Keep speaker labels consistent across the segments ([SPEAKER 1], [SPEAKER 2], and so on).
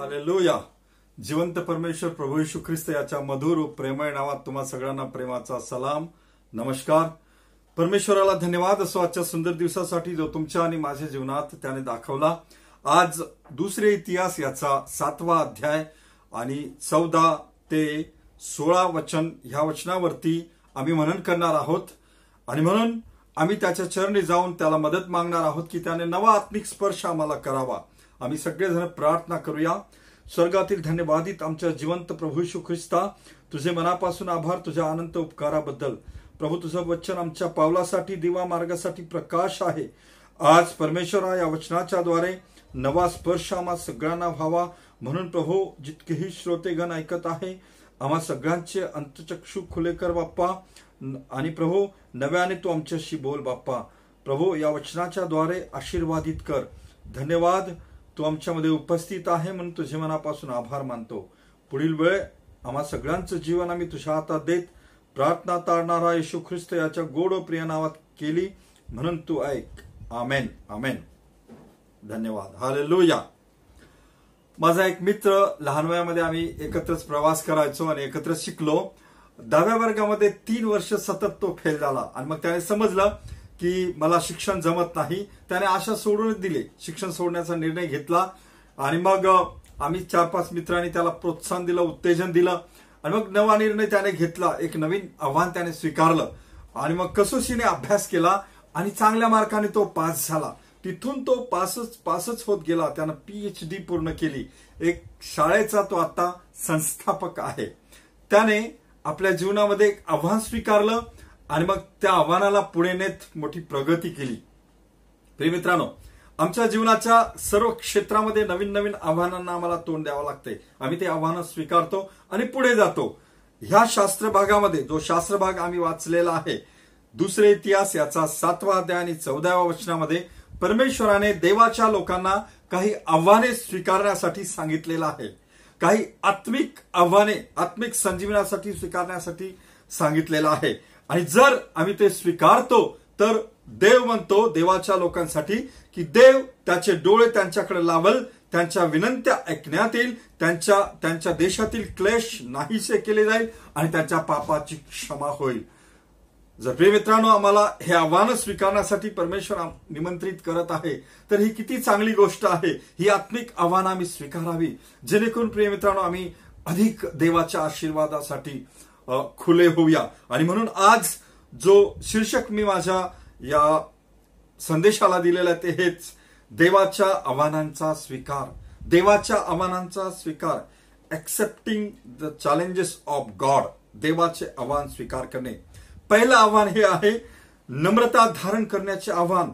[SPEAKER 1] Hallelujah जिवंत परमेश्वर प्रभू यशू ख्रिस्त याच्या मधुर प्रेमय प्रेमळ नावात तुम्हा सगळ्यांना प्रेमाचा सलाम नमस्कार. परमेश्वराला धन्यवाद. असो आजच्या सुंदर दिवसासाठी जो तुमच्या आणि माझ्या जीवनात त्याने दाखवला. आज दुसरे इतिहास याचा सातवा अध्याय आणि चौदा ते सोळा वचन ह्या वचनावरती आम्ही मनन करणार आहोत. आणि म्हणून आम्ही त्याच्या चरणी जाऊन त्याला मदत मागणार आहोत की त्याने नवा आत्मिक स्पर्श आम्हाला करावा. आम्ही सगळेजण प्रार्थना करूया. स्वर्गातील धन्यवादित आमच्या जिवंत प्रभू शू ख्रिस्ता तुझे मनापासून आभार तुझ्या अनंत उपकाराबद्दल. प्रभू तुझं वचन आमच्या पावलासाठी दिवा मार्गासाठी प्रकाश आहे. आज परमेश्वरा या वचनाच्या द्वारे नवा स्पर्श आम्हा सगळ्यांना व्हावा. म्हणून प्रभू जितकेही श्रोतेगण ऐकत आहे आम्हा सगळ्यांचे अंतचक्षु खुले कर बाप्पा. आणि प्रभू नव्याने तू आमच्याशी बोल बाप्पा. प्रभू या वचनाच्या द्वारे आशीर्वादित कर. धन्यवाद. तू आमच्यामध्ये उपस्थित आहे म्हणून तुझे मनापासून आभार मानतो. पुढील वेळ आम्हा सगळ्यांचं जीवन आम्ही तुझ्या हातात देत प्रार्थना तारणारा येशू ख्रिस्त याच्या गोड प्रिय नावात केली म्हणून तू ऐक. आमेन. आमेन. धन्यवाद. हालेलुया. माझा एक मित्र लहान वयामध्ये आम्ही एकत्रच प्रवास करायचो आणि एकत्र शिकलो. दहाव्या वर्गामध्ये तीन वर्ष सतत तो फेल झाला. आणि मग त्याने समजलं की मला शिक्षण जमत नाही. त्याने आशा सोडूनच दिली. शिक्षण सोडण्याचा निर्णय घेतला. आणि मग आम्ही चार पाच मित्रांनी त्याला प्रोत्साहन दिलं उत्तेजन दिलं. आणि मग नवा निर्णय त्याने घेतला. एक नवीन आव्हान त्याने स्वीकारलं. आणि मग कसोशीने अभ्यास केला आणि चांगल्या मार्काने तो पास झाला. तिथून तो पासच पासच होत गेला. त्यानं पीएच डी पूर्ण केली. एक शाळेचा तो आता संस्थापक आहे. त्याने आपल्या जीवनामध्ये एक आव्हान स्वीकारलं. आणि मग त्या आव्हानाला पुढे नेत मोठी प्रगती केली. प्रिय मित्रांनो आमच्या जीवनाच्या सर्व क्षेत्रामध्ये नवीन नवीन आव्हानांना आम्हाला तोंड द्यावं लागते आम्ही ते आव्हानं स्वीकारतो आणि पुढे जातो. ह्या शास्त्र भागामध्ये जो शास्त्र भाग आम्ही वाचलेला आहे दुसरे इतिहास याचा सातवा अध्याय आणि चौदाव्या वचनामध्ये परमेश्वराने देवाच्या लोकांना काही आव्हाने स्वीकारण्यासाठी सांगितलेलं आहे. काही आत्मिक आव्हाने आत्मिक संजीवनासाठी स्वीकारण्यासाठी सांगितलेलं आहे. आणि जर आम्ही ते स्वीकारतो तर देव म्हणतो देवाच्या लोकांसाठी की देव त्याचे डोळे त्यांच्याकडे लावल त्यांच्या विनंत्या ऐकण्यात येईल त्यांच्या त्यांच्या देशातील क्लेश नाहीसे केले जाईल आणि त्यांच्या पापाची क्षमा होईल. जर प्रिय मित्रांनो आम्हाला हे आव्हानं स्वीकारण्यासाठी परमेश्वर निमंत्रित करत आहे तर ही किती चांगली गोष्ट आहे ही आत्मिक आव्हानं आम्ही स्वीकारावी. जेणेकरून प्रिय मित्रांनो आम्ही अधिक देवाच्या आशीर्वादासाठी खुले होऊया. आणि म्हणून आज जो शीर्षक मी माझ्या या संदेशाला दिलेला ते हेच. देवाच्या आव्हानांचा स्वीकार. देवाच्या आव्हानांचा स्वीकार. Accepting the challenges of God देवाचे आव्हान स्वीकार करणे. पहिलं आव्हान हे आहे नम्रता धारण करण्याचे आव्हान.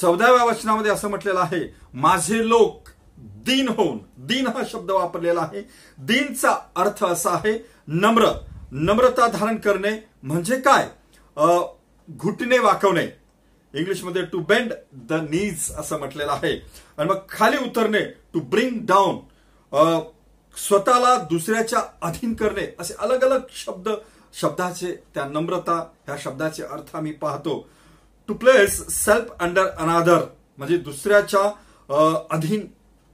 [SPEAKER 1] चौदाव्या वचनामध्ये असं म्हटलेलं आहे माझे लोक दिन होऊन दिन हा शब्द वापरलेला आहे. दिनचा अर्थ असा आहे नम्र नम्रता धारण करणे म्हणजे काय? घुटणे वाकवणे. इंग्लिशमध्ये टू बेंड द नीज असं म्हटलेलं आहे. आणि मग खाली उतरणे टू ब्रिंग डाऊन स्वतःला दुसऱ्याच्या अधीन करणे. असे अलग अलग शब्द शब्दाचे त्या नम्रता ह्या शब्दाचे अर्थ आम्ही पाहतो. To place self under another म्हणजे दुसऱ्याच्या अधीन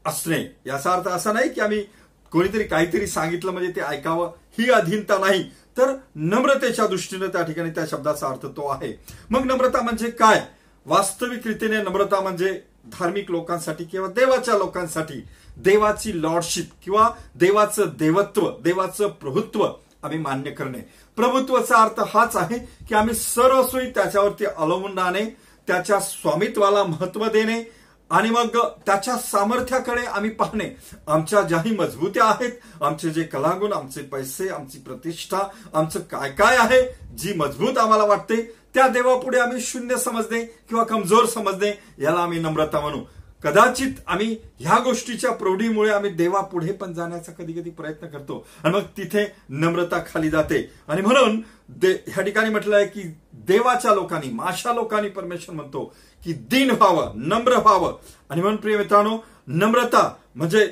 [SPEAKER 1] असणे. याचा अर्थ असा नाही की आम्ही कोणीतरी काहीतरी सांगितलं म्हणजे ते ऐकावं ही अधीनता नाही. तर नम्रतेच्या दृष्टीने त्या ठिकाणी त्या शब्दाचा अर्थ तो आहे. मग नम्रता म्हणजे काय? वास्तविक रीतीने नम्रता म्हणजे धार्मिक लोकांसाठी किंवा देवाच्या लोकांसाठी. देवाची लॉर्डशिप किंवा देवाचं देवत्व देवाचं प्रभुत्व आम्ही मान्य करणे. प्रभुत्वाचा अर्थ हाच आहे की आम्ही सर्वस्वी त्याच्यावरती अवलंबून राहणे त्याच्या स्वामित्वाला महत्त्व देणे आणि मग त्याच्या सामर्थ्याकडे आम्ही पाहणे. आमच्या ज्याही मजबूत्या आहेत आमचे जे कलागुण आमचे पैसे आमची प्रतिष्ठा आमचं काय काय आहे जी मजबूत आम्हाला वाटते त्या देवापुढे आम्ही शून्य समजणे किंवा कमजोर समजणे याला आम्ही नम्रता म्हणू. कदाचित आम्ही ह्या गोष्टीच्या प्रौढीमुळे आम्ही देवापुढे पण जाण्याचा कधी कधी प्रयत्न करतो. आणि मग तिथे नम्रता खाली जाते. आणि म्हणून ह्या ठिकाणी म्हटलं आहे की देवाच्या लोकांनी माशा लोकांनी परमेश्वर म्हणतो. की दिन व्हावं नम्र व्हावं. आणि म्हणून प्रिय मित्रांनो नम्रता म्हणजे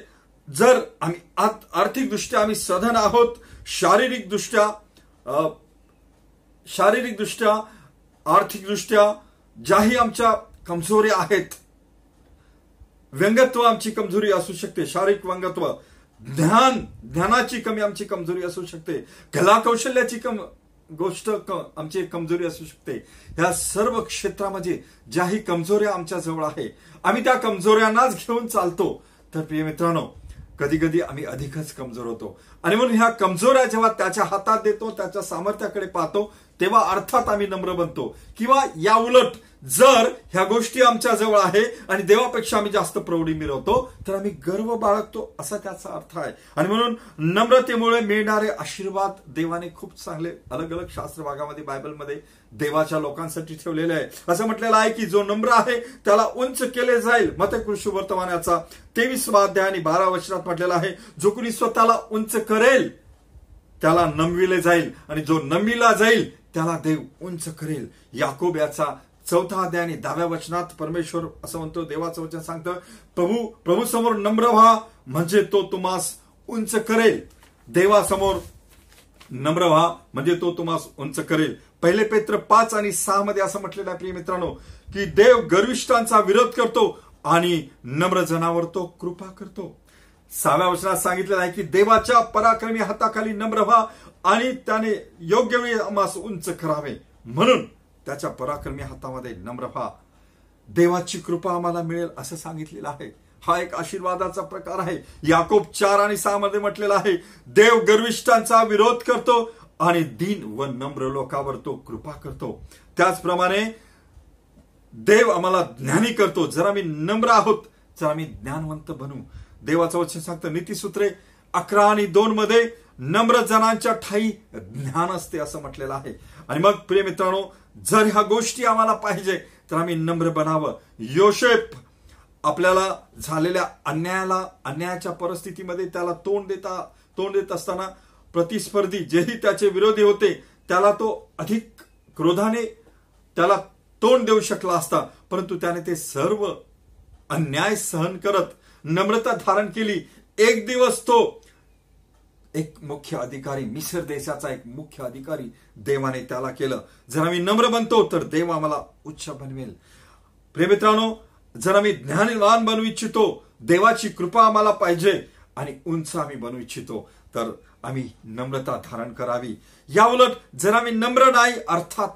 [SPEAKER 1] जर आम्ही आर्थिकदृष्ट्या आम्ही सधन आहोत शारीरिकदृष्ट्या शारीरिकदृष्ट्या आर्थिकदृष्ट्या ज्याही आमच्या कमजोरी आहेत व्यंगत्व आमची कमजोरी असू शकते शारीरिक व्यंगत्व ज्ञान ज्ञानाची कमी आमची कमजोरी असू शकते कला कौशल्याची कम गोष्ट आमची कमजोरी असू शकते. ह्या सर्व क्षेत्रामध्ये ज्याही कमजोऱ्या आमच्या जवळ आहे आम्ही त्या कमजोऱ्यांनाच घेऊन चालतो. तर प्रिय मित्रांनो कधी कधी आम्ही अधिकच कमजोर होतो. आणि म्हणून ह्या कमजोऱ्या जेव्हा त्याच्या हातात देतो त्याच्या सामर्थ्याकडे पाहतो तेव्हा अर्थात आम्ही नम्र बनतो. किंवा या उलट जर ह्या गोष्टी आमच्या जवळ आहे आणि देवापेक्षा आम्ही जास्त प्रौढी मिळवतो तर आम्ही गर्व बाळगतो असा त्याचा अर्थ आहे. आणि म्हणून नम्रतेमुळे मिळणारे आशीर्वाद देवाने खूप चांगले अलग अलग शास्त्र भागामध्ये बायबलमध्ये देवाच्या लोकांसाठी ठेवलेले आहे. असं म्हटलेलं आहे की जो नम्र आहे त्याला उंच केले जाईल. मत कृषी वर्तमानाचा तेवीस अध्याय आणि बारा वर्षात म्हटलेला आहे जो कुणी स्वतःला उंच करेल त्याला नमविले जाईल. आणि जो नमविला जाईल त्याला देव उंच करेल. याकोब याचा चौथा अध्याय आणि दहाव्या वचनात परमेश्वर असं म्हणतो देवाचं वचन सांगतं प्रभू प्रभू समोर नम्र व्हा म्हणजे तो तुम्हास उंच करेल. देवासमोर नम्र व्हा म्हणजे तो तुम्हास उंच करेल. पहिले पेत्र पाच आणि सहा मध्ये असं म्हटलेलं आहे प्रिय मित्रांनो की देव गर्विष्ठांचा विरोध करतो आणि नम्र जनावर तो कृपा करतो. सहाव्या वचनात सांगितलेलं आहे की देवाच्या पराक्रमी हाताखाली नम्र व्हा आणि त्याने योग्य वेळी आम्हास उंच करावे म्हणून त्याच्या पराक्रमी हातामध्ये नम्र व्हा देवाची कृपा आम्हाला मिळेल असं सांगितलेलं आहे हा एक आशीर्वादाचा प्रकार आहे याकोब चार आणि सहा मध्ये म्हटलेला आहे देव गर्विष्ठांचा विरोध करतो आणि दिन व नम्र लोकावर तो कृपा करतो त्याचप्रमाणे देव आम्हाला ज्ञानी करतो जर आम्ही नम्र आहोत तर आम्ही ज्ञानवंत बनू देवाचं वचन सांगतं नीतीसूत्रे अकरा आणि दोन मध्ये नम्र जनांच्या ठाई ज्ञान असते असं म्हटलेलं आहे. आणि मग प्रिय मित्रांनो जर ह्या गोष्टी आम्हाला पाहिजे तर आम्ही नम्र बनावं. योशेप आपल्याला झालेल्या अन्यायाला अन्यायाच्या परिस्थितीमध्ये त्याला तोंड देता तोंड देत असताना प्रतिस्पर्धी जेही त्याचे विरोधी होते त्याला तो अधिक क्रोधाने त्याला तोंड देऊ शकला असता परंतु त्याने ते सर्व अन्याय सहन करत नम्रता धारण केली. एक दिवस तो एक मुख्य अधिकारी मिसर देशाचा एक मुख्य अधिकारी देवाने त्याला केलं. जर आम्ही नम्र बनतो तर देव आम्हाला उच्च बनवेल. प्रेमित्रांनो जर आम्ही ज्ञानवान बनवू इच्छितो देवाची कृपा आम्हाला पाहिजे आणि उंच आम्ही बनवू इच्छितो तर आम्ही नम्रता धारण करावी. या उलट जर आम्ही नम्र नाही अर्थात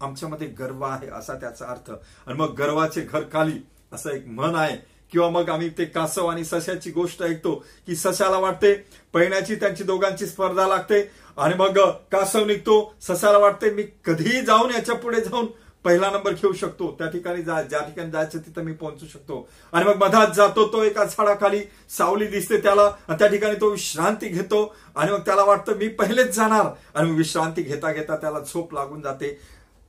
[SPEAKER 1] आमच्यामध्ये गर्व आहे असा त्याचा अर्थ. आणि मग गर्वाचे घर खाली असं एक मन आहे किंवा मग आम्ही ते कासव आणि सशाची गोष्ट ऐकतो की सशाला वाटते पहिण्याची त्यांची दोघांची स्पर्धा लागते आणि मग कासव निघतो सशाला वाटते मी कधीही जाऊन याच्यापुढे जाऊन पहिला नंबर घेऊ शकतो. त्या ठिकाणी जा ज्या ठिकाणी जायचं तिथं मी पोहोचू शकतो. आणि मग मधात जातो तो एका झाडाखाली सावली दिसते त्याला त्या ठिकाणी तो विश्रांती घेतो आणि मग त्याला वाटतं मी पहिलेच जाणार. आणि मग विश्रांती घेता घेता त्याला झोप लागून जाते.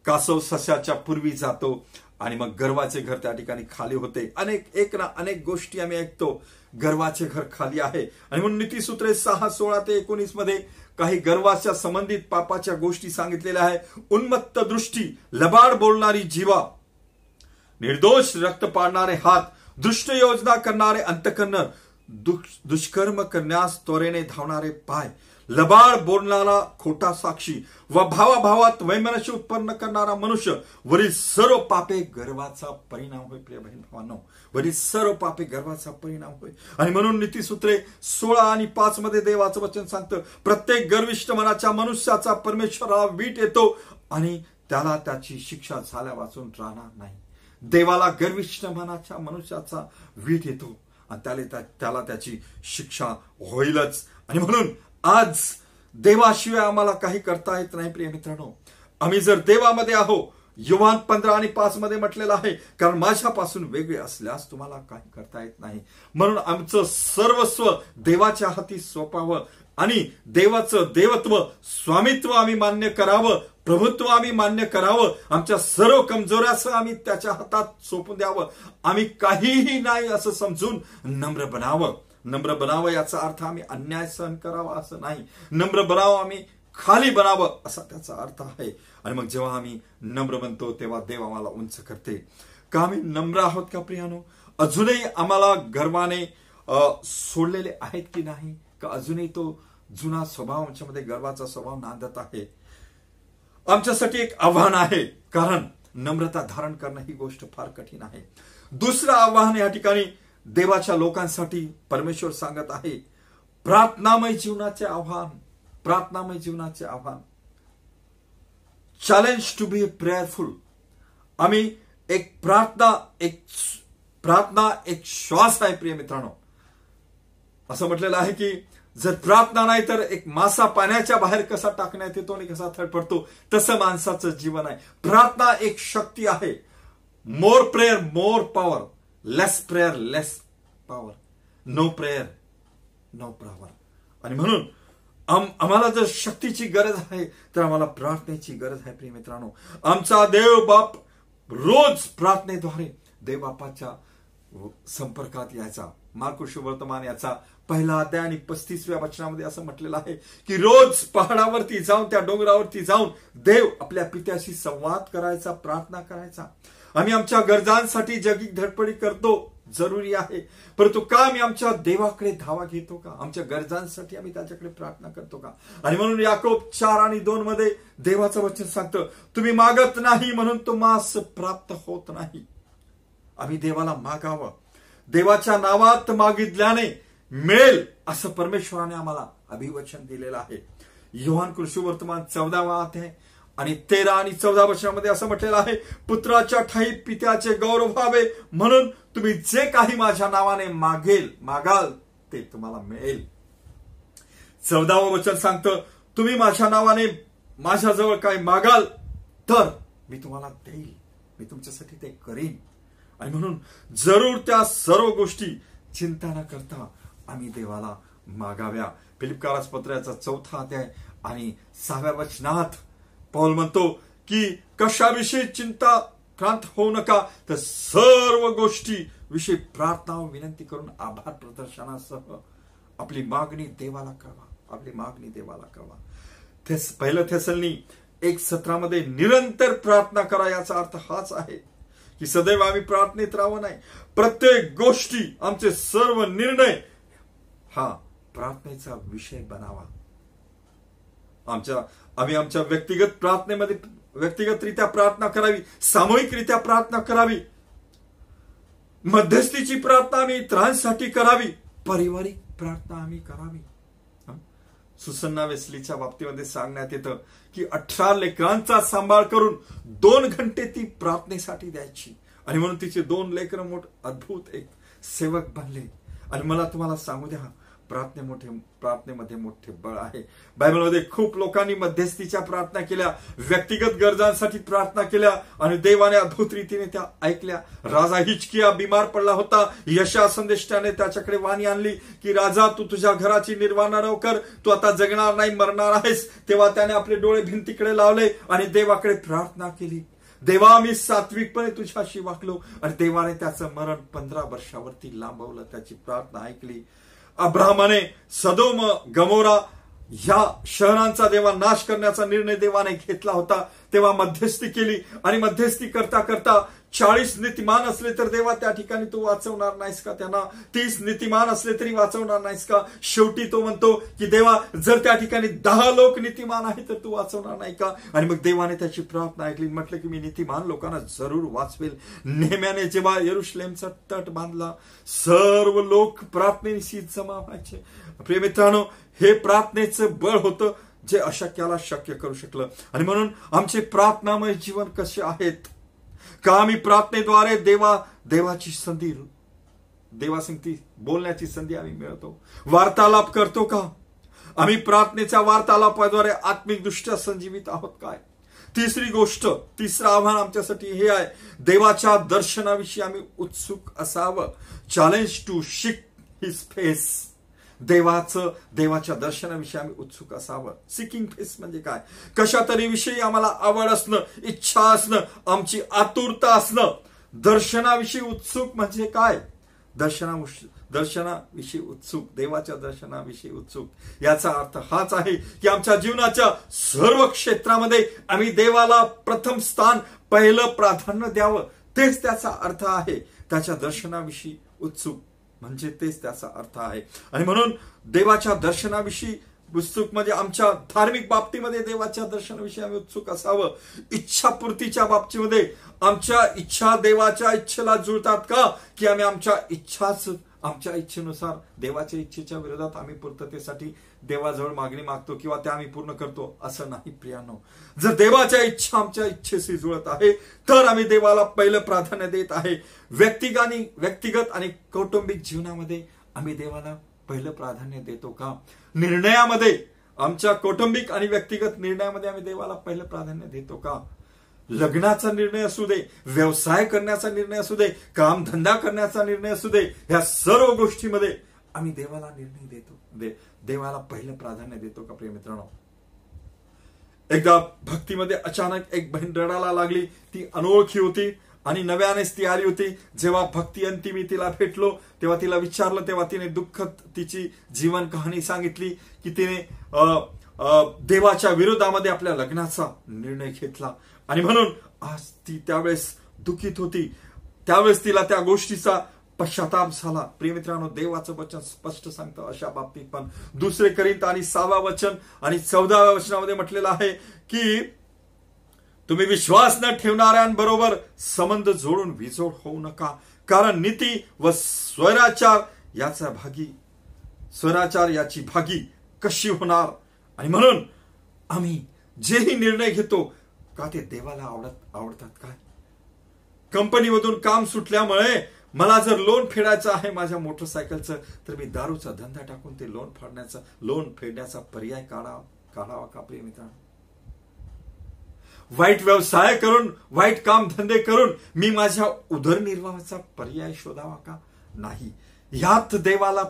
[SPEAKER 1] कासव सशाच्या पूर्वी जातो. आणि मग गर्वाचे घर त्या ठिकाणी खाली होते. अनेक एक ना अनेक गोष्टी आम्ही ऐकतो. गर्वाचे घर खाली आहे. आणि म्हणून नीतीसूत्रे सहा सोळा ते एकोणीसमध्ये काही गर्वाच्या संबंधित पापाच्या गोष्टी सांगितलेल्या आहे. उन्मत्त दृष्टी लबाड बोलणारी जीवा निर्दोष रक्त पाडणारे हात दृष्ट योजना करणारे अंतकर्ण दुष्कर्म करण्यास त्वरेने धावणारे पाय. लबाळ बोलणारा खोटा साक्षी व भावाभावात वैमनस्य उत्पन्न करणारा मनुष्य वरील सर्व पापे गर्वाचा परिणाम होय प्रिय बहीण भावांनो. वरील सर्व पापे गर्वाचा परिणाम होय. आणि म्हणून नीतीसूत्रे सोळा आणि पाच मध्ये देवाचं वचन सांगतं प्रत्येक गर्विष्ठ मनाच्या मनुष्याचा परमेश्वराला वीट येतो आणि त्याला त्याची शिक्षा झाल्या वाचून राहणार नाही. देवाला गर्विष्ठ मनाच्या मनुष्याचा वीट येतो. त्याला त्याला त्याची शिक्षा होईलच. आणि म्हणून आज देवाशिवाय आम्हाला काही करता येत नाही प्रिय मित्रांनो. आम्ही जर देवामध्ये आहो युवान पंधरा आणि पाच मध्ये म्हटलेलं आहे कारण माझ्यापासून वेगळे असल्यास तुम्हाला काही करता येत नाही. म्हणून आमचं सर्वस्व देवाच्या हाती सोपावं आणि देवाचं देवत्व स्वामित्व आम्ही मान्य करावं प्रभुत्व आम्ही मान्य करावं. आमच्या सर्व कमजोऱ्याचं आम्ही त्याच्या हातात सोपून द्यावं. आम्ही काहीही नाही असं समजून नम्र बनावं. नम्र बनावं याचा अर्थ आम्ही अन्याय सहन करावा असं नाही. नम्र बनावं आम्ही खाली बनावं असा त्याचा अर्थ आहे. आणि मग जेव्हा आम्ही नम्र बनतो तेव्हा देव आम्हाला उंच करते. का आम्ही नम्र आहोत का प्रियानो? अजूनही आम्हाला गर्वाने सोडलेले आहेत की नाही? का अजूनही तो जुना स्वभाव आमच्यामध्ये गर्वाचा स्वभाव नांदत आहे? आमच्यासाठी एक आव्हान आहे. कारण नम्रता धारण करणं ही गोष्ट फार कठीण आहे. दुसरं आव्हान या ठिकाणी देवाच्या लोकांसाठी परमेश्वर सांगत आहे प्रार्थनामय जीवनाचे आव्हान प्रार्थनामय जीवनाचे आव्हान. चॅलेंज टू बी प्रेयरफुल आम्ही एक प्रार्थना एक प्रार्थना एक श्वास आहे प्रिय मित्रांनो. असं म्हटलेलं आहे की जर प्रार्थना नाही तर एक मासा पाण्याच्या बाहेर कसा टाकण्यात येतो आणि कसा थडपडतो तसं माणसाचं जीवन आहे. प्रार्थना एक शक्ती आहे. More prayer more power less prayer less power no prayer no power आणि म्हणून आम्हाला जर शक्तीची गरज आहे तर आम्हाला प्रार्थनेची गरज आहे प्रिय मित्रांनो. आमचा देव बाप रोज प्रार्थनेद्वारे देवबापाच्या संपर्कात यायचा. मार्कुश वर्तमान याचा पहिला अध्याय आणि पस्तीसव्या वचनामध्ये असं म्हटलेलं आहे की रोज पहाडावरती जाऊन त्या डोंगरावरती जाऊन देव आपल्या पित्याशी संवाद करायचा प्रार्थना करायचा. आम्ही आमच्या गरजांसाठी जगिक धडपडी करतो जरुरी आहे. परंतु का आम्ही आमच्या देवाकडे धावा घेतो का? आमच्या गरजांसाठी आम्ही त्याच्याकडे प्रार्थना करतो का? आणि म्हणून याकोब चार आणि दोन मध्ये देवाचं वचन सांगतं तुम्ही मागत नाही म्हणून तो मास प्राप्त होत नाही. आम्ही देवाला मागावं. देवाच्या नावात मागितल्याने मिळेल असं परमेश्वराने आम्हाला अभिवचन दिलेलं आहे. योहान कृषी वर्तमान चौदावा आहे आणि तेरा आणि चौदा वर्षामध्ये असं म्हटलेलं आहे पुत्राच्या ठाई पित्याचे गौरव व्हावे म्हणून तुम्ही जे काही माझ्या नावाने मागेल मागाल ते तुम्हाला मिळेल. चौदावं वचन सांगतं तुम्ही माझ्या नावाने माझ्याजवळ काय मागाल तर मी तुम्हाला देईल. मी तुमच्यासाठी ते करीन. आणि म्हणून जरूर त्या सर्व गोष्टी चिंता न करता आम्ही देवाला मागाव्या. फिलिपकारास पत्राचा चौथा अध्याय आणि सहाव्या वचनात पौल म्हणतो की कशाविषयी चिंता क्रांत होऊ नका तर सर्व गोष्टी विषयी प्रार्थना विनंती करून आभार प्रदर्शनासह आपली मागणी देवाला कळवा आपली मागणी देवाला कळवा. थेस पहिलं थेसलनी एक सत्रामध्ये निरंतर प्रार्थना करा याचा अर्थ हाच आहे की सदैव आम्ही प्रार्थनेत राहावं नाही प्रत्येक गोष्टी आमचे सर्व निर्णय हा प्रार्थनेचा विषय बनावा. आमच्या आम्ही आमच्या व्यक्तिगत प्रार्थनेमध्ये व्यक्तिगतरित्या प्रार्थना करावी सामूहिकरित्या प्रार्थना करावी. मध्यस्थीची प्रार्थना आम्ही इतरांसाठी करावी पारिवारिक प्रार्थना आम्ही करावी. सुसन्ना वेसलीच्या बाबतीमध्ये सांगण्यात येतं की अठरा लेकरांचा सांभाळ करून दोन घंटे ती प्रार्थनेसाठी द्यायची. आणि म्हणून तिचे दोन लेकर मोठ अद्भुत एक सेवक बनले. आणि मला तुम्हाला सांगू द्या प्रार्थने मोठे प्रार्थनेमध्ये मोठे बळ आहे. बायबलमध्ये खूप लोकांनी मध्यस्थीच्या प्रार्थना केल्या व्यक्तिगत गरजांसाठी प्रार्थना केल्या आणि देवाने अद्भुत रीतीने त्या ऐकल्या. राजा हिचकिया बिमार पडला होता. यशा संदेष्टाने त्याच्याकडे वाणी आणली की राजा तू तुझ्या घराची निर्वाणा कर. तू आता जगणार नाही मरणार आहेस. तेव्हा त्याने आपले डोळे भिंतीकडे लावले आणि देवाकडे प्रार्थना केली. देवा मी सात्विकपणे तुझ्याशी वाकलो आणि देवाने त्याचं मरण पंधरा वर्षावरती लांबवलं. त्याची प्रार्थना ऐकली. अब्राहमाने सदोम गमोरा ह्या शहरांचा देवा नाश करण्याचा निर्णय देवाने घेतला होता तेव्हा मध्यस्थी केली. आणि मध्यस्थी करता करता चाळीस नीतिमान असले तर देवा त्या ठिकाणी तू वाचवणार नाहीस का त्यांना? तीस नीतिमान असले तरी वाचवणार नाहीस का? शेवटी तो म्हणतो की देवा जर त्या ठिकाणी दहा लोक नीतिमान आहे तर तू वाचवणार नाही का? आणि मग देवाने त्याची प्रार्थना ऐकली. म्हटलं की मी नीतिमान लोकांना जरूर वाचवेल. नेहम्याने जेव्हा यरुश्लेमचा तट बांधला सर्व लोक प्रार्थनेशी जमा व्हायचे. प्रिय मित्रांनो हे प्रार्थनेचं बळ होतं जे अशक्याला शक्य करू शकलं. आणि म्हणून आमचे प्रार्थनामय जीवन कसे आहेत? का आम्ही प्रार्थनेद्वारे देवा देवाची संधी देवासंगती बोलण्याची संधी आम्ही मिळवतो? वार्तालाप करतो का? आम्ही प्रार्थनेच्या वार्तालापाद्वारे आत्मिकदृष्ट्या संजीवित आहोत काय? तिसरी गोष्ट तिसरं आव्हान आमच्यासाठी हे आहे देवाच्या दर्शनाविषयी आम्ही उत्सुक असावं. Challenge to seek his face देवाचं देवाच्या दर्शनाविषयी आम्ही उत्सुक असावं. सिकिंग फेस म्हणजे काय? कशा तरी विषयी आम्हाला आवड असणं इच्छा असणं आमची आतुरता असणं. दर्शनाविषयी उत्सुक म्हणजे काय? दर्शना दर्शनाविषयी उत्सुक देवाच्या दर्शनाविषयी उत्सुक. याचा अर्थ हाच आहे की आमच्या जीवनाच्या सर्व क्षेत्रामध्ये आम्ही देवाला प्रथम स्थान पहिलं प्राधान्य द्यावं. तेच त्याचा अर्थ आहे. त्याच्या दर्शनाविषयी उत्सुक. म्हणजे तेच त्याचा अर्थ आहे. आणि म्हणून देवाच्या दर्शनाविषयी उत्सुक म्हणजे आमच्या धार्मिक बाबतीमध्ये देवाच्या दर्शनाविषयी आम्ही उत्सुक असावं. इच्छापूर्तीच्या बाबतीमध्ये आमच्या इच्छा देवाच्या इच्छेला जुळतात का? की आम्ही आमच्या इच्छाच आमच्या इच्छेनुसार देवाच्या इच्छेच्या विरोधात आम्ही पूर्ततेसाठी देवाजवळ मागणी मागतो किंवा त्या आम्ही पूर्ण करतो असं नाही प्रियानो. जर देवाच्या इच्छा आमच्या इच्छेशी जुळत आहे तर आम्ही देवाला पहिलं प्राधान्य देत आहे. व्यक्तिगानी व्यक्तिगत आणि कौटुंबिक जीवनामध्ये आम्ही देवाला पहिलं प्राधान्य देतो का? निर्णयामध्ये आमच्या कौटुंबिक आणि व्यक्तिगत निर्णयामध्ये आम्ही देवाला पहिलं प्राधान्य देतो का? लग्नाचा निर्णय असू दे व्यवसाय करण्याचा निर्णय असू दे काम धंदा करण्याचा निर्णय असू दे ह्या सर्व गोष्टीमध्ये आम्ही देवाला निर्णय देतो. दे देवाला पहिलं प्राधान्य देतो का प्रिय मित्रांनो एकदा भक्तीमध्ये अचानक एक बहीण रडायला लागली ती अनोळखी होती आणि नव्यानेच ती आली होती. जेव्हा भक्ती अंती मी तिला भेटलो तेव्हा तिला विचारलं तेव्हा तिने दुःख तिची जीवन कहाणी सांगितली की तिने देवाच्या विरोधामध्ये आपल्या लग्नाचा निर्णय घेतला. आणि म्हणून आज ती त्यावेळेस दुखीत होती. त्यावेळेस तिला त्या गोष्टीचा पश्चाताप झाला. प्रियमित्रांनो देवाचं वचन स्पष्ट सांगतं अशा बाबतीत पण. दुसरे करीत आणि सहावा वचन आणि चौदाव्या वचनामध्ये म्हटलेलं आहे की तुम्ही विश्वास न ठेवणाऱ्यांबरोबर संबंध जोडून विजोड होऊ नका. कारण नीती व स्वराचार याचा भागी स्वराचार याची भागी कशी होणार? आणि म्हणून आम्ही जेही निर्णय घेतो का ते देवाला आवडत आवडतात काय कंपनीमधून काम सुटल्यामुळे मला जर लोन फेडायचं आहे माझ्या मोटरसायकलचं तर मी दारूचा धंदा टाकून ते लोन फाडण्याचा लोन फेडण्याचा पर्याय काढा काढावा का प्रिय मित्रांनो? वाईट व्यवसाय करून वाईट काम धंदे करून मी माझ्या उदरनिर्वाहाचा पर्याय शोधावा का? नाही. ह्यात देवाला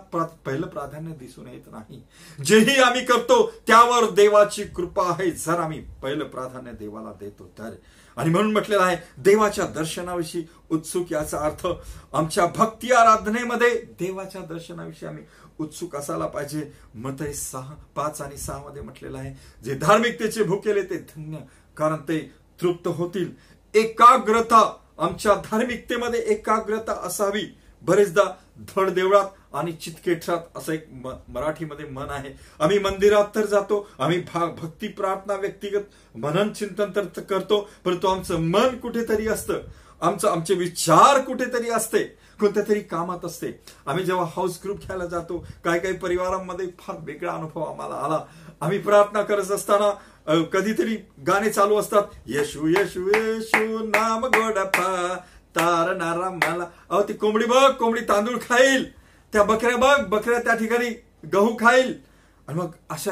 [SPEAKER 1] पहिलं प्राधान्य दिसून येत नाही. जेही आम्ही करतो त्यावर देवाची कृपा आहे. जर आम्ही पहिलं प्राधान्य देवाला देतो तर. आणि म्हणून म्हटलेलं आहे देवाच्या दर्शनाविषयी उत्सुक याचा अर्थ आमच्या भक्ती आराधनेमध्ये देवाच्या दर्शनाविषयी आम्ही उत्सुक असायला पाहिजे. मत सहा पाच आणि सहा मध्ये म्हटलेलं आहे जे धार्मिकतेचे भूकेले ते धन्य कारण ते तृप्त होतील. एकाग्रता आमच्या धार्मिकतेमध्ये एकाग्रता असावी. बरेचदा धड देवळात आणि चितकेठरात असं एक मराठीमध्ये मन आहे. आम्ही मंदिरात तर जातो आम्ही भक्ती प्रार्थना व्यक्तिगत मनन चिंतन तर करतो परंतु आमचं मन कुठेतरी असतं. आमचं आमचे विचार कुठेतरी असते. कोणत्या तरी कामात असते. आम्ही जेव्हा हाऊस ग्रुप घ्यायला जातो काही काही परिवारांमध्ये फार वेगळा अनुभव आम्हाला आला. आम्ही प्रार्थना करत असताना कधीतरी गाणे चालू असतात येशू येशू येशू नाम गोडफा तार नारा मला अहो ती कोंबडी बघ कोंबडी तांदूळ खाईल. त्या बकऱ्या बघ बकऱ्या त्या ठिकाणी गहू खाईल. आणि मग अशा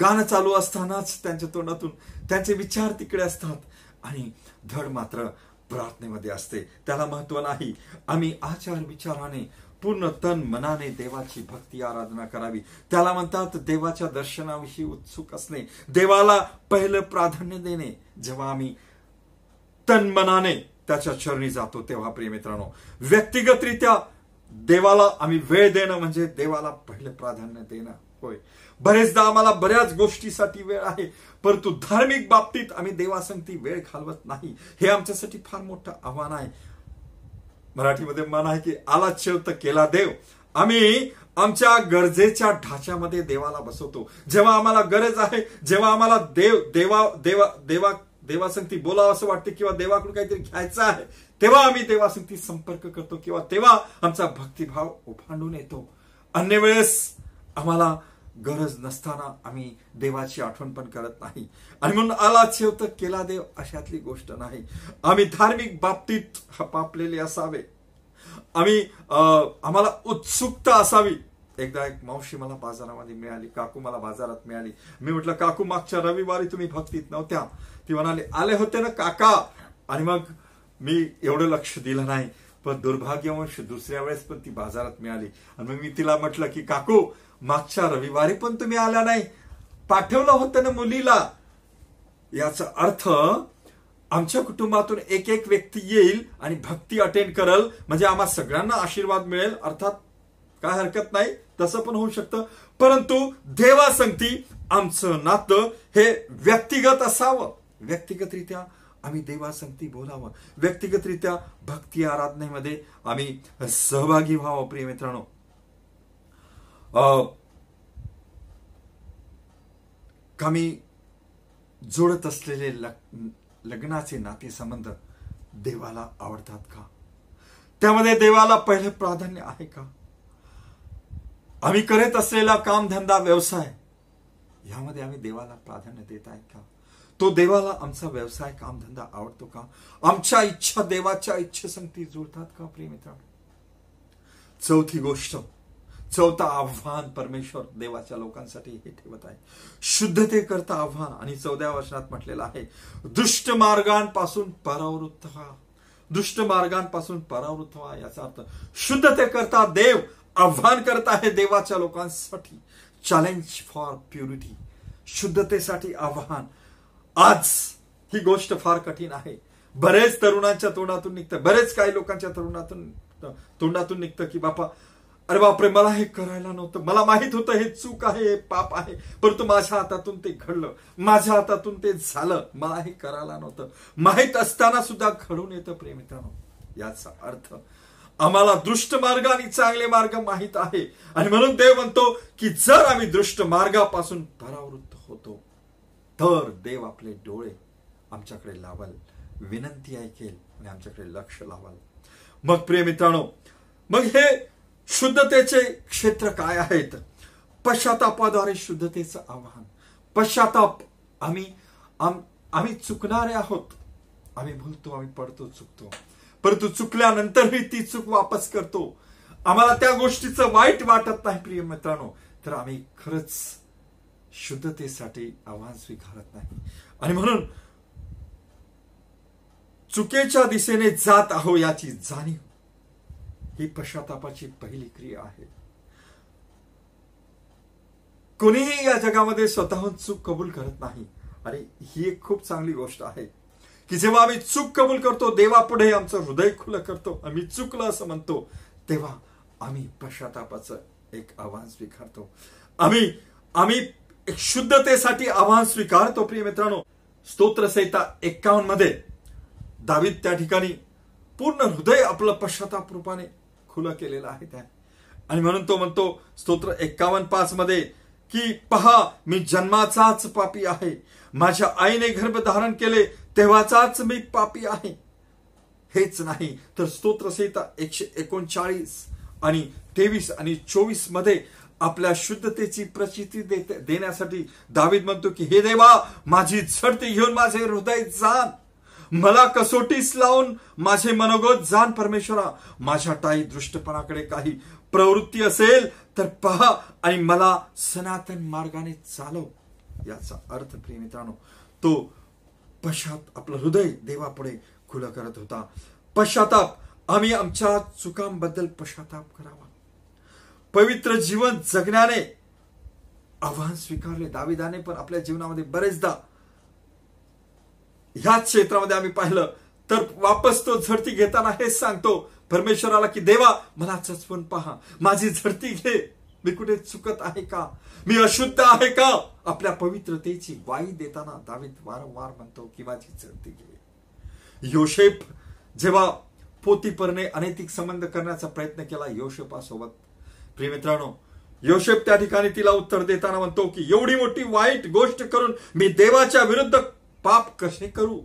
[SPEAKER 1] गाणं चालू असतानाच त्यांच्या तोंडातून त्यांचे विचार तिकडे असतात. आणि धड मात्र प्रार्थनेमध्ये असते. त्याला महत्त्व नाही. आम्ही आचार विचाराने पूर्ण तन मनाने देवाची भक्ती आराधना करावी. त्याला म्हणतात देवाच्या दर्शनाविषयी उत्सुक असणे. देवाला पहिलं प्राधान्य देणे. जेव्हा आम्ही तन मनाने त्याच्या चरणी जातो तेव्हा प्रिय मित्रांनो व्यक्तिगतरित्या देवाला आम्ही वेळ देणं म्हणजे देवाला पहिले प्राधान्य देणं. होय. बरेचदा आम्हाला बऱ्याच गोष्टीसाठी वेळ आहे परंतु धार्मिक बाबतीत आम्ही देवासंगती वेळ घालवत नाही. हे आमच्यासाठी फार मोठं आव्हान आहे. मराठीमध्ये मन आहे की आला शेव तर केला देव. आम्ही आमच्या गरजेच्या ढाच्यामध्ये देवाला बसवतो. जेव्हा आम्हाला गरज आहे जेव्हा आम्हाला देव देवा देवा देवा देवासंगती बोलावं असं वाटते किंवा देवाकडून काहीतरी घ्यायचं आहे तेव्हा आम्ही देवासंगती संपर्क करतो किंवा तेव्हा आमचा भक्तिभाव उभांडून येतो. अन्य वेळेस आम्हाला गरज नसताना आम्ही देवाची आठवण पण करत नाही. आणि म्हणून आला तर केला देव अशातली गोष्ट नाही. आम्ही धार्मिक बाबतीत हपापलेले असावे. आम्ही आम्हाला उत्सुकता असावी. एकदा एक मावशी मला बाजारामध्ये मिळाली काकू मला बाजारात मिळाली. मी म्हटलं काकू मागच्या रविवारी तुम्ही भक्तीत नव्हत्या. ती म्हणाली आले होते ना काका. आणि मग मी एवढं लक्ष दिलं नाही. पण दुर्भाग्यवंश दुसऱ्या वेळेस पण ती बाजारात मिळाली. आणि मग मी तिला म्हटलं की काकू मागच्या रविवारी पण तुम्ही आला नाही. पाठवलं होतं ना मुलीला. याचा अर्थ आमच्या कुटुंबातून एक एक व्यक्ती येईल आणि भक्ती अटेंड करल. म्हणजे आम्हा सगळ्यांना आशीर्वाद मिळेल. अर्थात काय हरकत नाही. तसं पण होऊ शकतं. परंतु देवा सांगती आमचं नातं हे व्यक्तिगत असावं. व्यक्तिगतरित्या आम्ही देवासंगती बोलावं. व्यक्तिगतरित्या भक्ती आराधनेमध्ये आम्ही सहभागी व्हावं प्रिय मित्रांनो. कमी जोडत असलेले लग्नाचे नातेसंबंध देवाला आवडतात का? त्यामध्ये देवाला पहिले प्राधान्य आहे का? आम्ही करत असलेला कामधंदा व्यवसाय यामध्ये आम्ही देवाला प्राधान्य देत आहे का? तो देवाला आमचा व्यवसाय कामधंदा आवडतो का? आमच्या इच्छा देवाच्या इच्छेसंगती जुळतात का प्रिय मित्रांनो चौथी गोष्ट चौथा आव्हान परमेश्वर देवाच्या लोकांसाठी हे ठेवत आहे. शुद्धते करता आव्हान आणि चौदाव्या वर्षात म्हटलेलं आहे दुष्ट मार्गांपासून परावृत्त व्हा. दुष्ट मार्गांपासून परावृत्त व्हा याचा अर्थ शुद्धते करता देव आव्हान करत आहे देवाच्या लोकांसाठी. चॅलेंज फॉर प्युरिटी शुद्धतेसाठी आव्हान. आज ही गोष्ट फार कठीण आहे. बरेच तरुणांच्या तोंडातून निघतं. बरेच काही लोकांच्या तरुणातून तोंडातून निघतं की बापा अरे बापरे मला हे करायला नव्हतं. मला माहीत होतं हे चूक आहे हे पाप आहे. परंतु माझ्या हातातून ते घडलं. माझ्या हातातून ते झालं. मला हे करायला नव्हतं. माहीत असताना सुद्धा घडून येतं प्रेमितांनो याचा अर्थ आम्हाला दृष्ट मार्ग आणि चांगले मार्ग माहीत आहे. आणि म्हणून देव म्हणतो की जर आम्ही दृष्ट मार्गापासून परावृत्त होतो तर देव आपले डोळे आमच्याकडे लावाल विनंती ऐकेल आणि आमच्याकडे लक्ष लावाल. मग प्रिय मित्रांनो मग हे शुद्धतेचे क्षेत्र काय आहेत? पश्चातापाद्वारे शुद्धतेचं आव्हान. पश्चाताप आम्ही आम्ही चुकणारे आहोत. आम्ही भूलतो आम्ही पडतो चुकतो. परंतु चुकल्यानंतरही ती चूक वापस करतो. आम्हाला त्या गोष्टीचं वाईट वाटत नाही प्रिय मित्रांनो. तर आम्ही खरंच शुद्धतेसाठी आव्हान स्वीकारत नाही. आणि म्हणून चुकेच्या दिशेने जात आहो याची जाणीव ही पश्चातापाची पहिली क्रिया आहे. कोणीही या जगामध्ये स्वतःहून चूक कबूल करत नाही. आणि ही एक खूप चांगली गोष्ट आहे की जेव्हा आम्ही चूक कबूल करतो देवापुढे आमचं हृदय खुलं करतो आम्ही चुकलं असं म्हणतो तेव्हा आम्ही पश्चातापाचं एक आव्हान स्वीकारतो. आम्ही आम्ही शुद्धतेसाठी आव्हान स्वीकारतो प्रिय मित्रांनो स्तोत्रसहिता एक्कावन्नमध्ये दावीत त्या ठिकाणी पूर्ण हृदय आपलं पश्चाताप रूपाने खुलं केलेलं आहे त्या. आणि म्हणून तो म्हणतो स्तोत्र एक्कावन्न पाच मध्ये की पहा मी जन्माचाच पापी आहे. माझ्या आईने गर्भ धारण केले तेव्हाचाच मी पापी आहे. हेच नाही तर स्तोत्रसहिता एकशे एकोणचाळीस आणि तेवीस आणि चोवीसमध्ये आपल्या शुद्धतेची प्रचिती देण्यासाठी दावीद म्हणतो की हे देवा माझी झडती घेऊन माझे हृदय जाण मला कसोटीस लावून माझे मनोगत जाण परमेश्वरा. माझ्या टाई दृष्टपणाकडे काही प्रवृत्ती असेल तर पहा आणि मला सनातन मार्गाने चालव. याचा अर्थ प्रिय मित्रांनो तो पश्चात आपलं हृदय देवापुढे खुलं करत होता. पश्चाताप आम्ही आमच्या चुकांबद्दल पश्चाताप करावा. पवित्र जीवन जगण्याने आव्हान स्वीकारले. दाविदाने पण आपल्या जीवनामध्ये बरेचदा ह्याच क्षेत्रामध्ये आम्ही पाहिलं. तर वापस तो झडती घेताना हेच सांगतो परमेश्वराला की देवा मला चचपून पहा. माझी झडती घे. मी कुठे चुकत आहे का? मी अशुद्ध आहे का? आपल्या पवित्रतेची वाई देताना दावीत वारंवार म्हणतो की माझी झडती घे. योशेफ जेव्हा पोतीपरने अनैतिक संबंध करण्याचा प्रयत्न केला योशेपासोबत प्रिय मित्रांनो योशेफ त्या ठिकाणी तिला उत्तर देताना म्हणतो की एवढी मोठी वाईट गोष्ट करून मी देवाच्या विरुद्ध पाप कसे करू?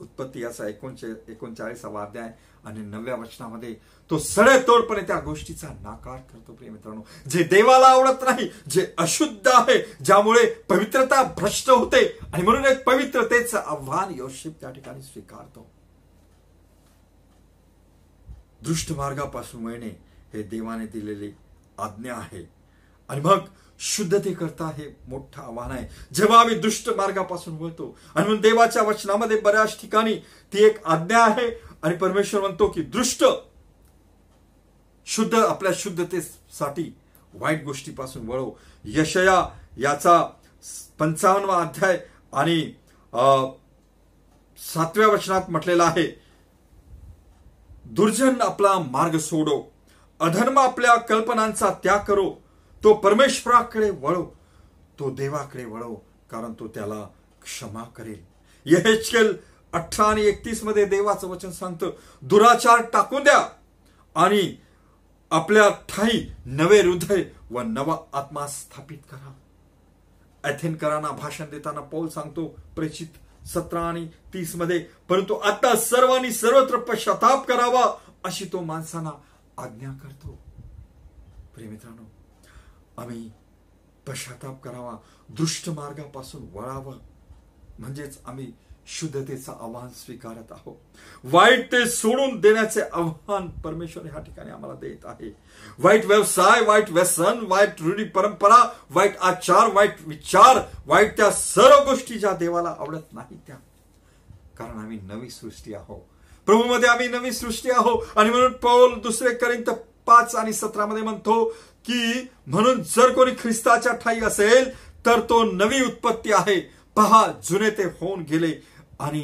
[SPEAKER 1] उत्पत्ती असा एकोणचे एकोणचाळीसावा अध्याय आणि नवव्या वचनामध्ये तो सडेतोडपणे त्या गोष्टीचा नाकार करतो प्रिय मित्रांनो. जे देवाला आवडत नाही जे अशुद्ध आहे ज्यामुळे पवित्रता भ्रष्ट होते आणि म्हणून एक पवित्रतेचं आव्हान योशिप त्या ठिकाणी स्वीकारतो. दृष्ट मार्गापासून वळणे हे देवाने दिलेली आज्ञा आहे. आणि मग शुद्धते करता हे मोठं आव्हान आहे. जेव्हा आम्ही दुष्ट मार्गापासून वळतो आणि म्हणून देवाच्या वचनामध्ये बऱ्याच ठिकाणी ती एक आज्ञा आहे आणि परमेश्वर म्हणतो की दृष्ट शुद्ध आपल्या शुद्धतेसाठी वाईट गोष्टीपासून वळो. यशया याचा पंचावन्नवा अध्याय आणि सातव्या वचनात म्हटलेला आहे दुर्जन आपला मार्ग सोडो. अधर्म आपल्या कल्पनांचा त्याग करो. तो परमेश्वराकडे वळव तो देवाकडे वळव कारण तो त्याला क्षमा करेल. यहेचकेल अठरा आणि एकतीसमध्ये देवाचं वचन सांगतं दुराचार टाकून द्या आणि आपल्या ठाई नवे हृदय व नवा आत्मा स्थापित करा. अथेनकरांना भाषण देताना पौल सांगतो प्रेषित सतरा आणि तीसमध्ये परंतु आता सर्वांनी सर्वत्र पश्चाताप करावा अशी तो माणसांना आज्ञा करतो. प्रेमित्रांनो आम्ही पश्चाताप करावा दृष्ट मार्गापासून वळावं. म्हणजेच आम्ही शुद्धतेचं आव्हान स्वीकारत आहोत. वाईट ते सोडून देण्याचे आव्हान परमेश्वर ह्या ठिकाणी आम्हाला देत आहे. वाईट व्यवसाय वाईट व्यसन वाईट रूढी परंपरा वाईट आचार वाईट विचार वाईट त्या सर्व गोष्टी ज्या देवाला आवडत नाही त्या. कारण आम्ही नवी सृष्टी आहोत. प्रभूमध्ये आम्ही नवी सृष्टी आहोत. आणि म्हणून पौल दुसरे करिंत पाच आणि सतरामध्ये म्हणतो की म्हणून जर कोणी ख्रिस्ताच्या ठाई असेल तर तो नवी उत्पत्ती आहे. पहा जुने ते होऊन गेले आणि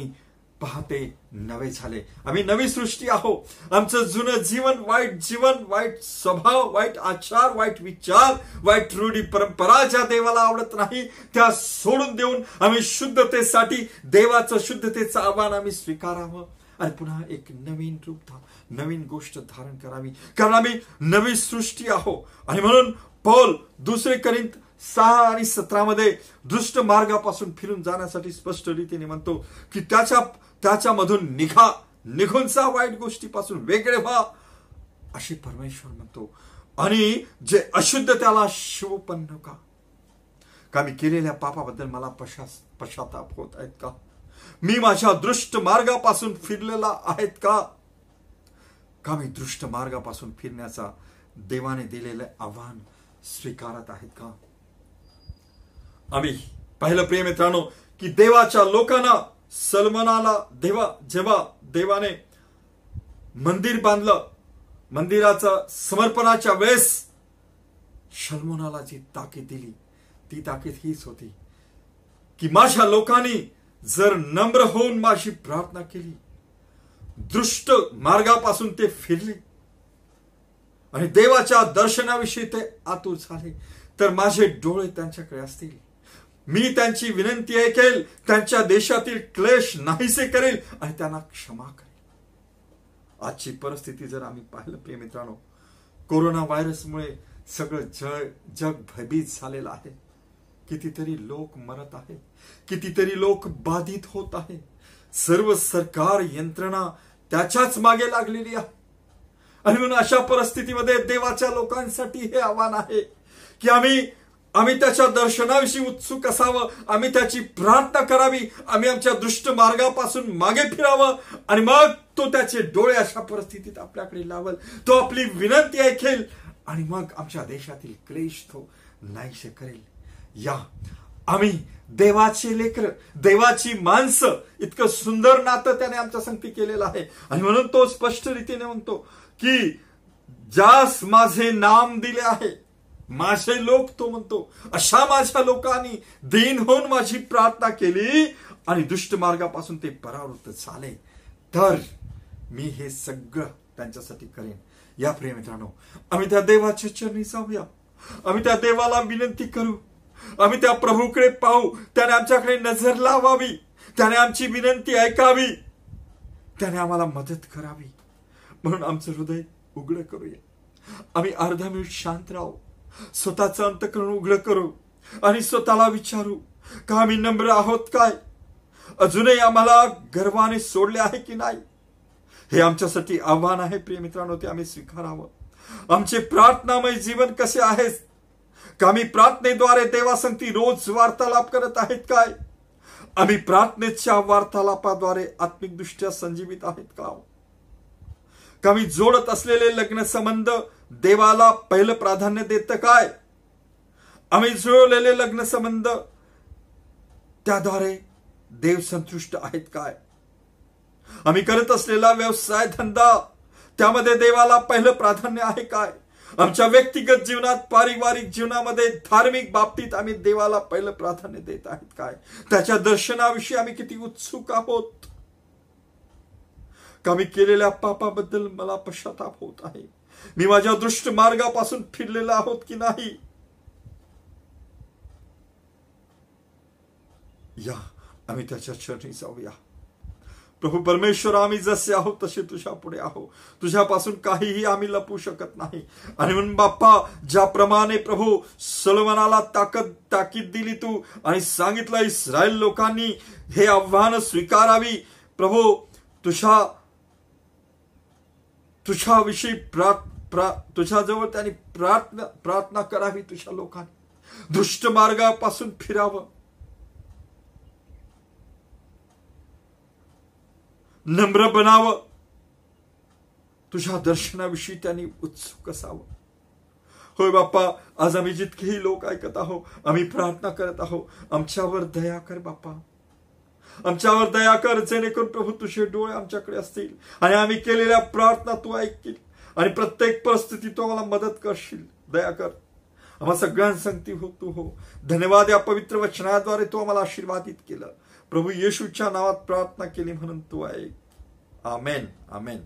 [SPEAKER 1] पहा ते नवे झाले. आम्ही नवी सृष्टी आहोत. आमचं जुनं जीवन वाईट जीवन वाईट स्वभाव वाईट आचार वाईट विचार वाईट रूढी परंपरा ज्या देवाला आवडत नाही त्या सोडून देऊन आम्ही शुद्धतेसाठी देवाचं शुद्धतेचं आव्हान आम्ही स्वीकारावं. आणि पुन्हा एक नवीन रूप नवीन गोष्ट धारण करावी. कारण आम्ही नवी सृष्टी आहो आणि म्हणून पौल दुसरे करीत सहा आणि सतरामध्ये दृष्ट मार्गापासून फिरून जाण्यासाठी स्पष्ट रीतीने म्हणतो की त्याच्या त्याच्यामधून निघा निघून जा वाईट गोष्टीपासून वेगळे व्हा अशी परमेश्वर म्हणतो. आणि जे अशुद्ध त्याला शिवपन्न नका. का मी केलेल्या पापाबद्दल मला पश्चाताप होत आहेत का? मी माझ्या दृष्ट मार्गापासून फिरलेला आहेत का? का मी दृष्ट मार्गापासून फिरण्याचा देवाने दिलेले आव्हान स्वीकारत आहेत का? आम्ही पाहिलं प्रिय मित्रांनो की देवाच्या लोकांना सलमनाला देवा जेव्हा देवाने मंदिर बांधलं मंदिराचं समर्पणाच्या वेळेस सलमनाला जी ताकीद दिली ती ताकीद हीच होती की माझ्या लोकांनी जर नम्र होऊन माझी प्रार्थना केली दृष्ट मार्गापासून ते फिरले आणि देवाच्या दर्शनाविषयी ते आतुर झाले तर माझे डोळे त्यांच्याकडे असतील. मी त्यांची विनंती ऐकेल त्यांच्या देशातील क्लेश नाहीसे करेल आणि त्यांना क्षमा करेल. आजची परिस्थिती जर आम्ही पाहिलं प्रिय मित्रांनो कोरोना व्हायरसमुळे सगळं जग जग भयभीत झालेलं आहे. कितीतरी लोक मरत आहे कितीतरी लोक बाधित होत आहे सर्व सरकार यंत्रणा त्याच्याच मागे लागलेली आहे. आणि म्हणून अशा परिस्थितीमध्ये देवाच्या लोकांसाठी हे आव्हान आहे की आम्ही आम्ही त्याच्या दर्शनाविषयी उत्सुक असावं. आम्ही त्याची प्रार्थना करावी. आम्ही आमच्या दृष्ट मार्गापासून मागे फिरावं. आणि मग तो त्याचे डोळे अशा परिस्थितीत आपल्याकडे लावल. तो आपली विनंती ऐकेल. आणि मग आमच्या देशातील क्लेश तो नाहीसे करेल. या. आम्ही देवाचे लेकर देवाची माणसं इतकं सुंदर नातं त्याने आमच्या संगती केलेलं आहे. आणि म्हणून तो स्पष्ट रीतीने म्हणतो की ज्यास माझे नाम दिले आहे माझे लोक तो म्हणतो अशा माझ्या लोकांनी दिन होऊन माझी प्रार्थना केली आणि दुष्ट मार्गापासून ते परावृत्त झाले. तर मी हे सगळं त्यांच्यासाठी करेन. या प्रिय मित्रांनो आम्ही त्या देवाच्या चरणी जाऊया. आम्ही त्या देवाला विनंती करू. आम्ही त्या प्रभूकडे पाहू. त्याने आमच्याकडे नजर लावावी. त्याने आमची विनंती ऐकावी. त्याने आम्हाला मदत करावी. म्हणून आमचं हृदय उघड करूया. आम्ही अर्धा मिनिट शांत राहू. स्वतःचं अंतकरण उघड करू आणि स्वतःला विचारू का आम्ही नम्र आहोत काय? अजूनही आम्हाला गर्वाने सोडले आहे की नाही? हे आमच्यासाठी आव्हान आहे प्रिय मित्रांनो ते आम्ही स्वीकारावं. आमचे प्रार्थनामय जीवन कसे आहे? आम्ही प्रार्थनेद्वारे देवासंगती रोज वार्तालाप करत आहेत काय? आम्ही प्रार्थनेच्या वार्तालापाद्वारे आत्मिकदृष्ट्या संजीवित आहेत का? का मी जोडत असलेले लग्न संबंध देवाला पहिलं प्राधान्य देत काय? आम्ही जुळवलेले लग्न संबंध त्याद्वारे देव संतुष्ट आहेत काय? आम्ही करत असलेला व्यवसाय धंदा त्यामध्ये देवाला पहिलं प्राधान्य आहे काय? आमच्या व्यक्तिगत जीवनात पारिवारिक जीवनामध्ये धार्मिक बाबतीत आम्ही देवाला पहिलं प्राधान्य देत आहेत काय? त्याच्या दर्शनाविषयी आम्ही किती उत्सुक आहोत? का मी केलेल्या पापाबद्दल मला पश्चाताप होत आहे. मी माझ्या दृष्ट मार्गापासून फिरलेला आहोत की नाही? या आम्ही त्याच्या चरणी जाऊया. प्रभू परमेश्वर आम्ही जसे आहोत तसे तुझ्या पुढे आहो तुझ्यापासून काहीही आम्ही लपू शकत नाही. आणि म्हणून बाप्पा ज्याप्रमाणे प्रभू सलमानाला ताकद ताकीद दिली तू आणि सांगितलं इस्रायल लोकांनी हे आव्हान स्वीकारावी. प्रभू तुझ्या तुझ्याविषयी प्रार्थ प्रा तुझ्याजवळ त्यांनी प्रार्थना प्रार्थना करावी तुझ्या लोकांनी. दुष्ट मार्गापासून फिरावं. नम्र बनावं. तुझ्या दर्शनाविषयी त्यांनी उत्सुक असावं. होय बाप्पा आज आम्ही जितकेही लोक ऐकत आहोत आम्ही प्रार्थना करत आहोत आमच्यावर दया कर बाप्पा. आमच्यावर दया कर जेणेकरून प्रभू तुझे डोळे आमच्याकडे असतील आणि आम्ही केलेल्या प्रार्थना तू ऐकतील आणि प्रत्येक परिस्थितीत तू आम्हाला मदत करशील. दया कर. आम्हाला सगळ्यांसंगती हो तू हो. धन्यवाद या पवित्र वचनाद्वारे तू आम्हाला आशीर्वादित केलं. प्रभू येशूच्या नावात प्रार्थना केली म्हणून तू आहे. आमेन. आमेन.